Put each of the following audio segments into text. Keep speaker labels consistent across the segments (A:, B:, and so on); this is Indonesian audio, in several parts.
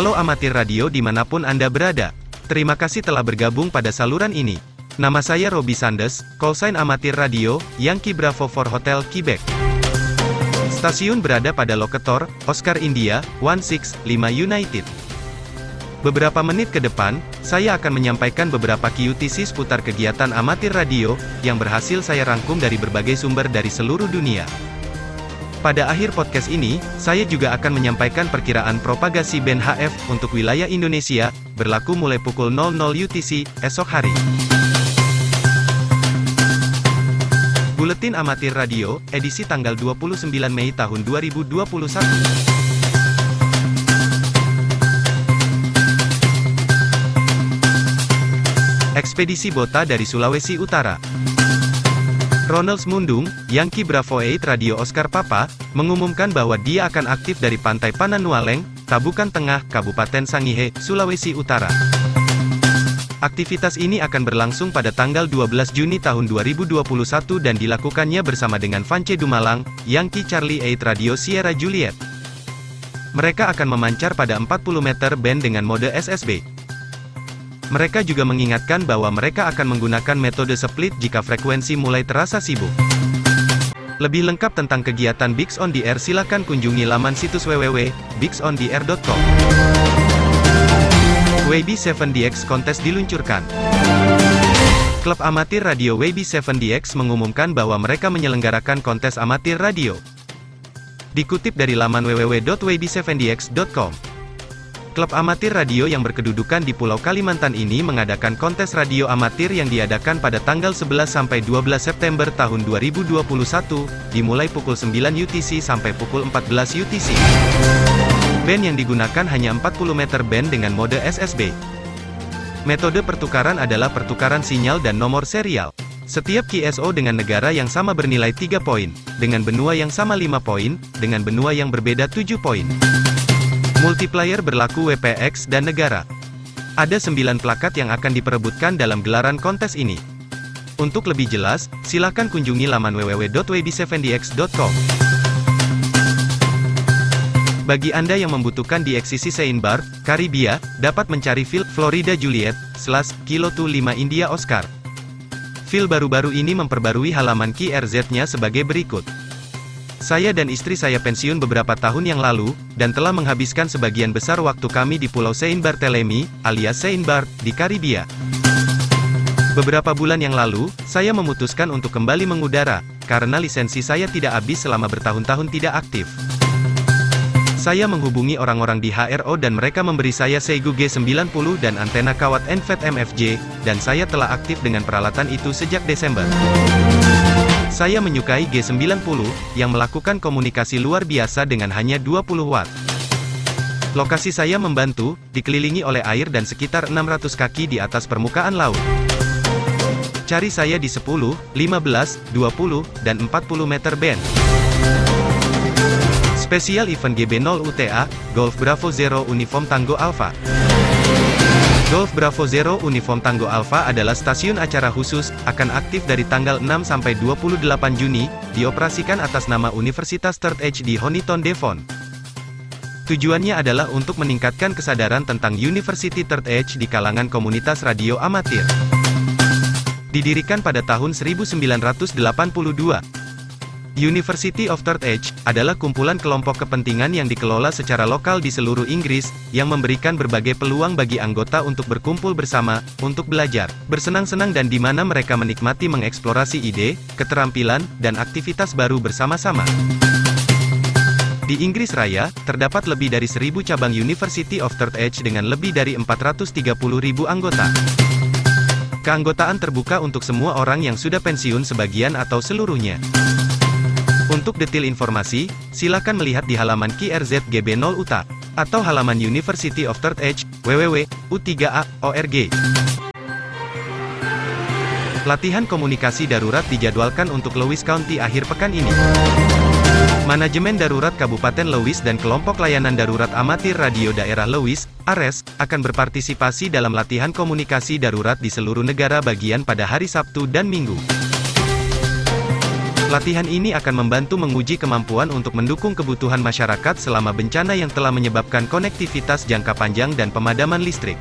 A: Halo amatir radio di mana pun Anda berada. Terima kasih telah bergabung pada saluran ini. Nama saya Robi Sandes, callsign amatir radio, Yankee Bravo for Hotel Quebec. Stasiun berada pada lokator, Oscar India, 165 United. Beberapa menit ke depan, saya akan menyampaikan beberapa QTC seputar kegiatan amatir radio, yang berhasil saya rangkum dari berbagai sumber dari seluruh dunia. Pada akhir podcast ini, saya juga akan menyampaikan perkiraan propagasi band HF untuk wilayah Indonesia, berlaku mulai pukul 00 UTC, esok hari. Buletin Amatir Radio, edisi tanggal 29 Mei tahun 2021. Ekspedisi Bota dari Sulawesi Utara. Ronald Mundung, Yankee Bravo 8 Radio Oscar Papa, mengumumkan bahwa dia akan aktif dari Pantai Pananualeng, Tabukan Tengah, Kabupaten Sangihe, Sulawesi Utara. Aktivitas ini akan berlangsung pada tanggal 12 Juni tahun 2021 dan dilakukannya bersama dengan Vance Dumalang, Yankee Charlie 8 Radio Sierra Juliet. Mereka akan memancar pada 40 meter band dengan mode SSB. Mereka juga mengingatkan bahwa mereka akan menggunakan metode split jika frekuensi mulai terasa sibuk. Lebih lengkap tentang kegiatan Bigs on the Air silakan kunjungi laman situs www.bigsontheair.com. WB7DX kontes diluncurkan. Klub amatir radio WB7DX mengumumkan bahwa mereka menyelenggarakan kontes amatir radio. Dikutip dari laman www.wb7dx.com. Klub amatir radio yang berkedudukan di Pulau Kalimantan ini mengadakan kontes radio amatir yang diadakan pada tanggal 11 sampai 12 September tahun 2021, dimulai pukul 9 UTC sampai pukul 14 UTC. Band yang digunakan hanya 40 meter band dengan mode SSB. Metode pertukaran adalah pertukaran sinyal dan nomor serial. Setiap QSO dengan negara yang sama bernilai 3 poin, dengan benua yang sama 5 poin, dengan benua yang berbeda 7 poin. Multiplayer berlaku WPX dan negara. Ada 9 plakat yang akan diperebutkan dalam gelaran kontes ini. Untuk lebih jelas, silakan kunjungi laman www.wb7dx.com. Bagi Anda yang membutuhkan di eksisi Bar, Karibia, dapat mencari fil Florida Juliet, slash, Kilo 5 India Oscar. Fil baru-baru ini memperbarui halaman QRZ-nya sebagai berikut. Saya dan istri saya pensiun beberapa tahun yang lalu, dan telah menghabiskan sebagian besar waktu kami di Pulau Saint Barthélemy, alias Saint Bart, di Karibia. Beberapa bulan yang lalu, saya memutuskan untuk kembali mengudara, karena lisensi saya tidak habis selama bertahun-tahun tidak aktif. Saya menghubungi orang-orang di HRO dan mereka memberi saya Seigu G90 dan antena kawat NVET MFJ, dan saya telah aktif dengan peralatan itu sejak Desember. Saya menyukai G90, yang melakukan komunikasi luar biasa dengan hanya 20 watt. Lokasi saya membantu, dikelilingi oleh air dan sekitar 600 kaki di atas permukaan laut. Cari saya di 10, 15, 20, dan 40 meter band. Spesial event GB0 UTA, Golf Bravo Zero Uniform Tango Alpha. Golf Bravo Zero Uniform Tango Alpha adalah stasiun acara khusus, akan aktif dari tanggal 6 sampai 28 Juni, dioperasikan atas nama Universitas Third Edge di Honiton Devon. Tujuannya adalah untuk meningkatkan kesadaran tentang University Third Edge di kalangan komunitas radio amatir. Didirikan pada tahun 1982, University of Third Age adalah kumpulan kelompok kepentingan yang dikelola secara lokal di seluruh Inggris, yang memberikan berbagai peluang bagi anggota untuk berkumpul bersama, untuk belajar, bersenang-senang dan di mana mereka menikmati mengeksplorasi ide, keterampilan, dan aktivitas baru bersama-sama. Di Inggris Raya, terdapat lebih dari seribu cabang University of Third Age dengan lebih dari 430.000 anggota. Keanggotaan terbuka untuk semua orang yang sudah pensiun sebagian atau seluruhnya. Untuk detail informasi, silakan melihat di halaman QRZGB0 UTA, atau halaman University of Third Age, www.u3a.org. Latihan komunikasi darurat dijadwalkan untuk Lewis County akhir pekan ini. Manajemen Darurat Kabupaten Lewis dan kelompok layanan darurat amatir radio daerah Lewis, ARES, akan berpartisipasi dalam latihan komunikasi darurat di seluruh negara bagian pada hari Sabtu dan Minggu. Latihan ini akan membantu menguji kemampuan untuk mendukung kebutuhan masyarakat selama bencana yang telah menyebabkan konektivitas jangka panjang dan pemadaman listrik.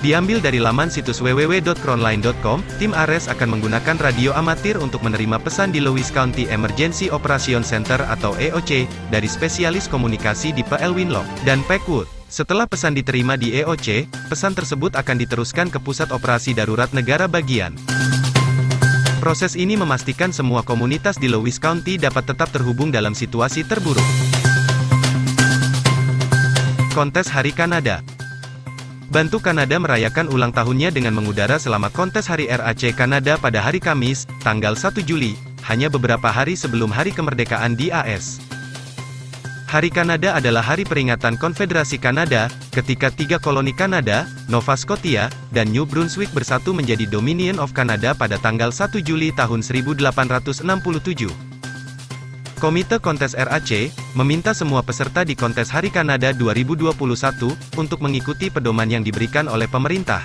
A: Diambil dari laman situs www.crownline.com, tim ARES akan menggunakan radio amatir untuk menerima pesan di Lewis County Emergency Operation Center atau EOC, dari spesialis komunikasi di PL Winlock dan Packwood. Setelah pesan diterima di EOC, pesan tersebut akan diteruskan ke Pusat Operasi Darurat Negara Bagian. Proses ini memastikan semua komunitas di Lewis County dapat tetap terhubung dalam situasi terburuk. Kontes Hari Kanada Bantu Kanada merayakan ulang tahunnya dengan mengudara selama kontes Hari RAC Kanada pada hari Kamis, tanggal 1 Juli, hanya beberapa hari sebelum Hari Kemerdekaan di AS. Hari Kanada adalah hari peringatan Konfederasi Kanada, ketika tiga koloni Kanada, Nova Scotia, dan New Brunswick bersatu menjadi Dominion of Canada pada tanggal 1 Juli tahun 1867. Komite Kontes RAC, meminta semua peserta di Kontes Hari Kanada 2021, untuk mengikuti pedoman yang diberikan oleh pemerintah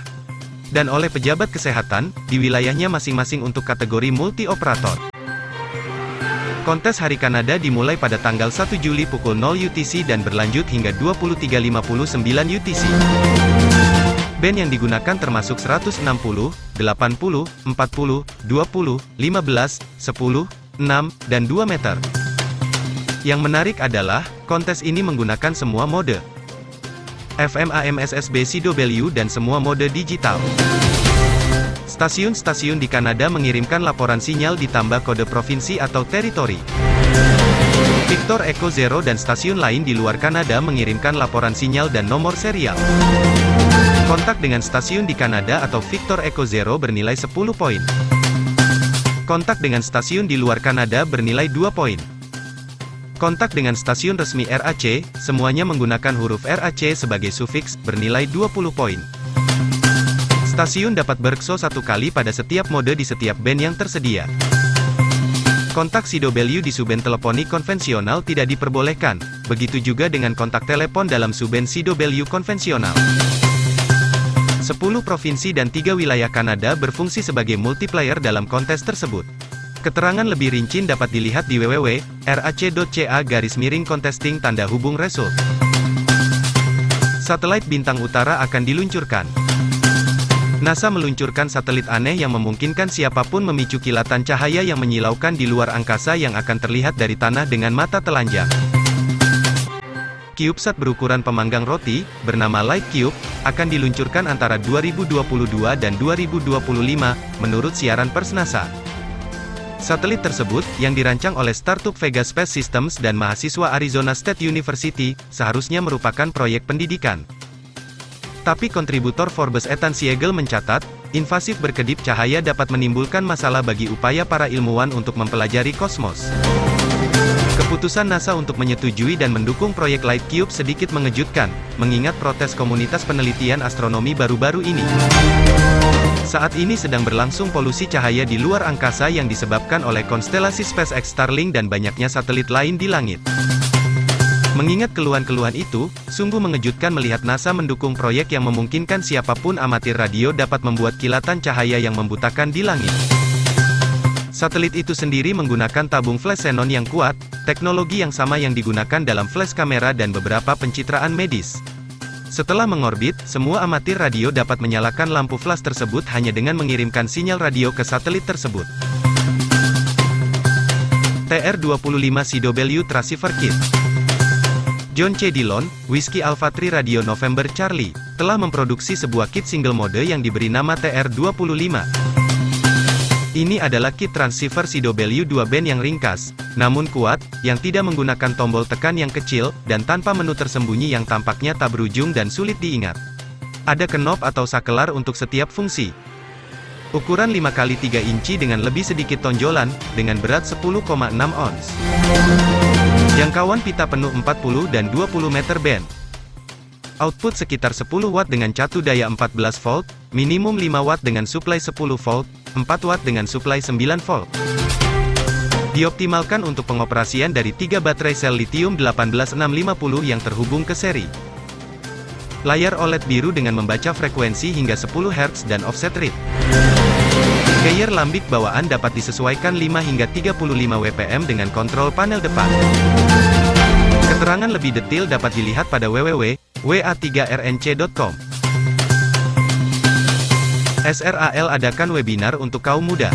A: dan oleh pejabat kesehatan, di wilayahnya masing-masing untuk kategori multi-operator. Kontes Hari Kanada dimulai pada tanggal 1 Juli pukul 0 UTC dan berlanjut hingga 23.59 UTC. Band yang digunakan termasuk 160, 80, 40, 20, 15, 10, 6, dan 2 meter. Yang menarik adalah, kontes ini menggunakan semua mode FM AM SSB CW dan semua mode digital. Stasiun-stasiun di Kanada mengirimkan laporan sinyal ditambah kode provinsi atau teritori. Victor Echo Zero dan stasiun lain di luar Kanada mengirimkan laporan sinyal dan nomor serial. Kontak dengan stasiun di Kanada atau Victor Echo Zero bernilai 10 poin. Kontak dengan stasiun di luar Kanada bernilai 2 poin. Kontak dengan stasiun resmi RAC, semuanya menggunakan huruf RAC sebagai sufiks, bernilai 20 poin. Stasiun dapat berkso satu kali pada setiap mode di setiap band yang tersedia. Kontak CW di suben teleponi konvensional tidak diperbolehkan, begitu juga dengan kontak telepon dalam suben CW konvensional. 10 provinsi dan 3 wilayah Kanada berfungsi sebagai multiplayer dalam kontes tersebut. Keterangan lebih rinci dapat dilihat di www.rac.ca garis miring contesting tanda hubung result. Satelit bintang utara akan diluncurkan. NASA meluncurkan satelit aneh yang memungkinkan siapa pun memicu kilatan cahaya yang menyilaukan di luar angkasa yang akan terlihat dari tanah dengan mata telanjang. CubeSat berukuran pemanggang roti, bernama Light Cube, akan diluncurkan antara 2022 dan 2025, menurut siaran pers NASA. Satelit tersebut, yang dirancang oleh startup Vega Space Systems dan mahasiswa Arizona State University, seharusnya merupakan proyek pendidikan. Tapi kontributor Forbes Ethan Siegel mencatat, invasif berkedip cahaya dapat menimbulkan masalah bagi upaya para ilmuwan untuk mempelajari kosmos. Keputusan NASA untuk menyetujui dan mendukung proyek Light Cube sedikit mengejutkan, mengingat protes komunitas penelitian astronomi baru-baru ini. Saat ini sedang berlangsung polusi cahaya di luar angkasa yang disebabkan oleh konstelasi SpaceX Starlink dan banyaknya satelit lain di langit. Mengingat keluhan-keluhan itu, sungguh mengejutkan melihat NASA mendukung proyek yang memungkinkan siapa pun amatir radio dapat membuat kilatan cahaya yang membutakan di langit. Satelit itu sendiri menggunakan tabung flash xenon yang kuat, teknologi yang sama yang digunakan dalam flash kamera dan beberapa pencitraan medis. Setelah mengorbit, semua amatir radio dapat menyalakan lampu flash tersebut hanya dengan mengirimkan sinyal radio ke satelit tersebut. TR-25 CW Transceiver Kit John C. Dillon, Whiskey Alpha 3 Radio November Charlie, telah memproduksi sebuah kit single mode yang diberi nama TR-25. Ini adalah kit transceiver CW2 band yang ringkas, namun kuat, yang tidak menggunakan tombol tekan yang kecil, dan tanpa menu tersembunyi yang tampaknya tak berujung dan sulit diingat. Ada knob atau sakelar untuk setiap fungsi. Ukuran 5x3 inci dengan lebih sedikit tonjolan, dengan berat 10,6 ons. Jangkauan pita penuh 40 dan 20 meter band. Output sekitar 10 watt dengan catu daya 14 volt, minimum 5 watt dengan suplai 10 volt, 4 watt dengan suplai 9 volt. Dioptimalkan untuk pengoperasian dari 3 baterai sel lithium 18650 yang terhubung ke seri. Layar OLED biru dengan membaca frekuensi hingga 10 Hz dan offset rate. Gaya lambik bawaan dapat disesuaikan 5 hingga 35 WPM dengan kontrol panel depan. Keterangan lebih detail dapat dilihat pada www.wa3rnc.com. SRAL adakan webinar untuk kaum muda.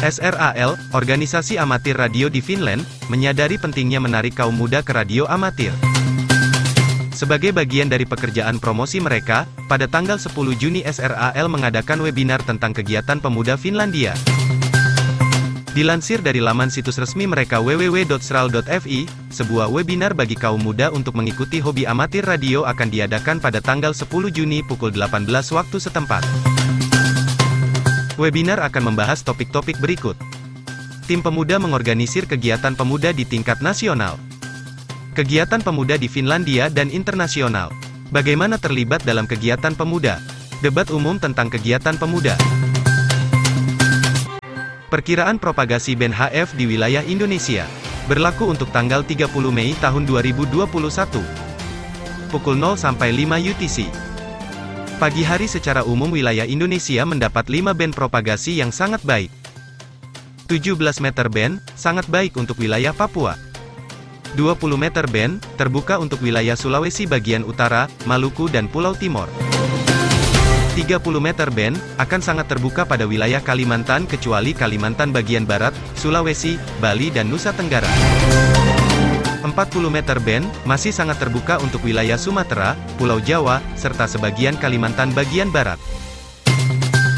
A: SRAL, organisasi amatir radio di Finland, menyadari pentingnya menarik kaum muda ke radio amatir. Sebagai bagian dari pekerjaan promosi mereka, pada tanggal 10 Juni SRAL mengadakan webinar tentang kegiatan pemuda Finlandia. Dilansir dari laman situs resmi mereka www.sral.fi, sebuah webinar bagi kaum muda untuk mengikuti hobi amatir radio akan diadakan pada tanggal 10 Juni pukul 18 waktu setempat. Webinar akan membahas topik-topik berikut. Tim pemuda mengorganisir kegiatan pemuda di tingkat nasional. Kegiatan pemuda di Finlandia dan internasional. Bagaimana terlibat dalam kegiatan pemuda? Debat umum tentang kegiatan pemuda. Perkiraan propagasi band HF di wilayah Indonesia. Berlaku untuk tanggal 30 Mei tahun 2021. Pukul 0 sampai 5 UTC. Pagi hari secara umum wilayah Indonesia mendapat 5 band propagasi yang sangat baik. 17 meter band, sangat baik untuk wilayah Papua. 20 meter band, terbuka untuk wilayah Sulawesi bagian utara, Maluku dan Pulau Timor. 30 meter band, akan sangat terbuka pada wilayah Kalimantan kecuali Kalimantan bagian barat, Sulawesi, Bali dan Nusa Tenggara. 40 meter band, masih sangat terbuka untuk wilayah Sumatera, Pulau Jawa, serta sebagian Kalimantan bagian barat.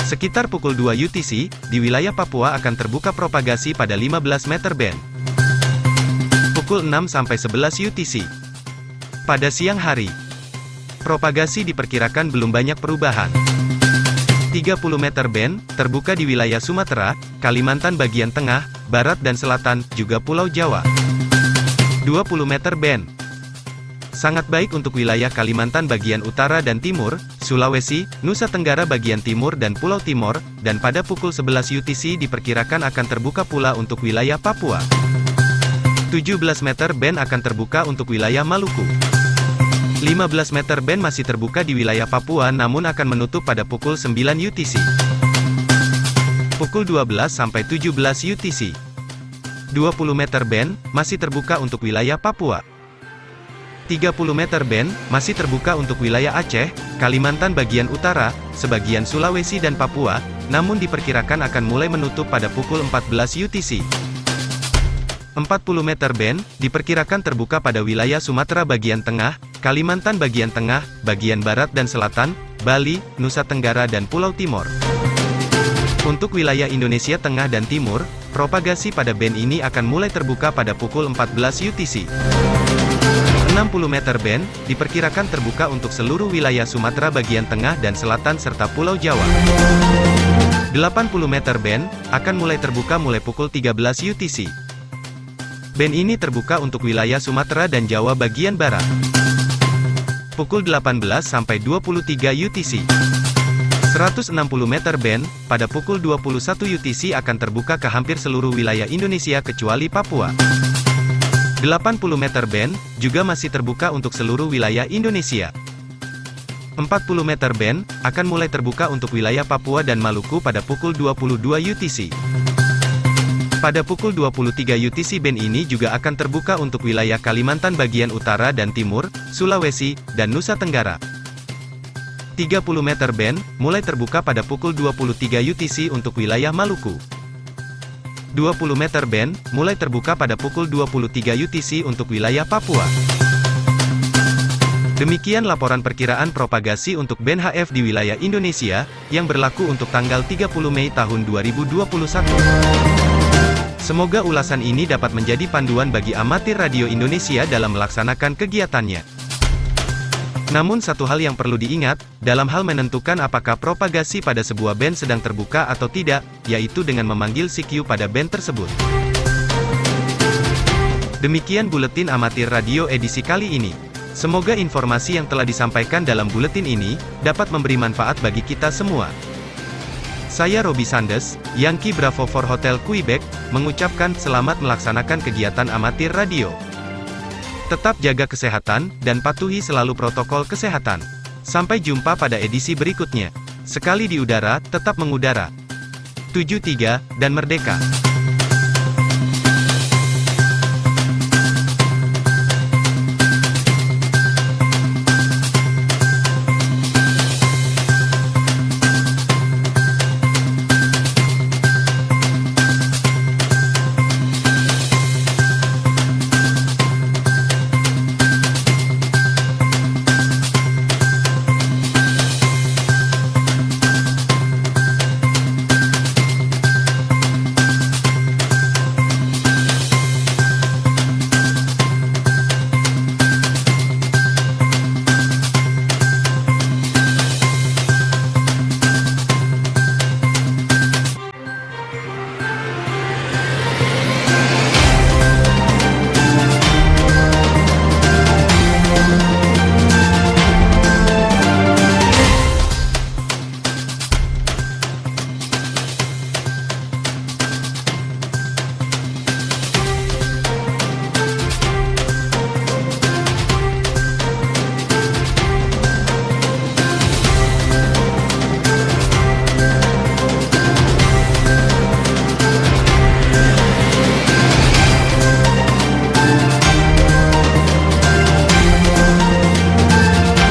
A: Sekitar pukul 2 UTC, di wilayah Papua akan terbuka propagasi pada 15 meter band pukul 6-11 UTC. Pada siang hari, propagasi diperkirakan belum banyak perubahan. 30 meter band, terbuka di wilayah Sumatera, Kalimantan bagian tengah, barat dan selatan, juga Pulau Jawa. 20 meter band, sangat baik untuk wilayah Kalimantan bagian utara dan timur, Sulawesi, Nusa Tenggara bagian timur dan Pulau Timor, dan pada pukul 11 UTC diperkirakan akan terbuka pula untuk wilayah Papua. 17 meter band akan terbuka untuk wilayah Maluku. 15 meter band masih terbuka di wilayah Papua namun akan menutup pada pukul 9 UTC. Pukul 12 sampai 17 UTC. 20 meter band masih terbuka untuk wilayah Papua. 30 meter band masih terbuka untuk wilayah Aceh, Kalimantan bagian utara, sebagian Sulawesi dan Papua, namun diperkirakan akan mulai menutup pada pukul 14 UTC. 40 meter band, diperkirakan terbuka pada wilayah Sumatera bagian tengah, Kalimantan bagian tengah, bagian barat dan selatan, Bali, Nusa Tenggara dan Pulau Timor. Untuk wilayah Indonesia Tengah dan Timur, propagasi pada band ini akan mulai terbuka pada pukul 14 UTC. 60 meter band, diperkirakan terbuka untuk seluruh wilayah Sumatera bagian tengah dan selatan serta Pulau Jawa. 80 meter band, akan mulai terbuka mulai pukul 13 UTC. Band ini terbuka untuk wilayah Sumatera dan Jawa bagian barat. Pukul 18 sampai 23 UTC. 160 meter band, pada pukul 21 UTC akan terbuka ke hampir seluruh wilayah Indonesia kecuali Papua. 80 meter band, juga masih terbuka untuk seluruh wilayah Indonesia. 40 meter band, akan mulai terbuka untuk wilayah Papua dan Maluku pada pukul 22 UTC. Pada pukul 23 UTC band ini juga akan terbuka untuk wilayah Kalimantan bagian utara dan timur, Sulawesi, dan Nusa Tenggara. 30 meter band, mulai terbuka pada pukul 23 UTC untuk wilayah Maluku. 20 meter band, mulai terbuka pada pukul 23 UTC untuk wilayah Papua. Demikian laporan perkiraan propagasi untuk band HF di wilayah Indonesia, yang berlaku untuk tanggal 30 Mei tahun 2021. Semoga ulasan ini dapat menjadi panduan bagi amatir radio Indonesia dalam melaksanakan kegiatannya. Namun satu hal yang perlu diingat, dalam hal menentukan apakah propagasi pada sebuah band sedang terbuka atau tidak, yaitu dengan memanggil CQ pada band tersebut. Demikian buletin amatir radio edisi kali ini. Semoga informasi yang telah disampaikan dalam buletin ini, dapat memberi manfaat bagi kita semua. Saya Robi Sandes, Yankee Bravo for Hotel Quebec, mengucapkan selamat melaksanakan kegiatan amatir radio. Tetap jaga kesehatan, dan patuhi selalu protokol kesehatan. Sampai jumpa pada edisi berikutnya. Sekali di udara, tetap mengudara. 73, dan merdeka.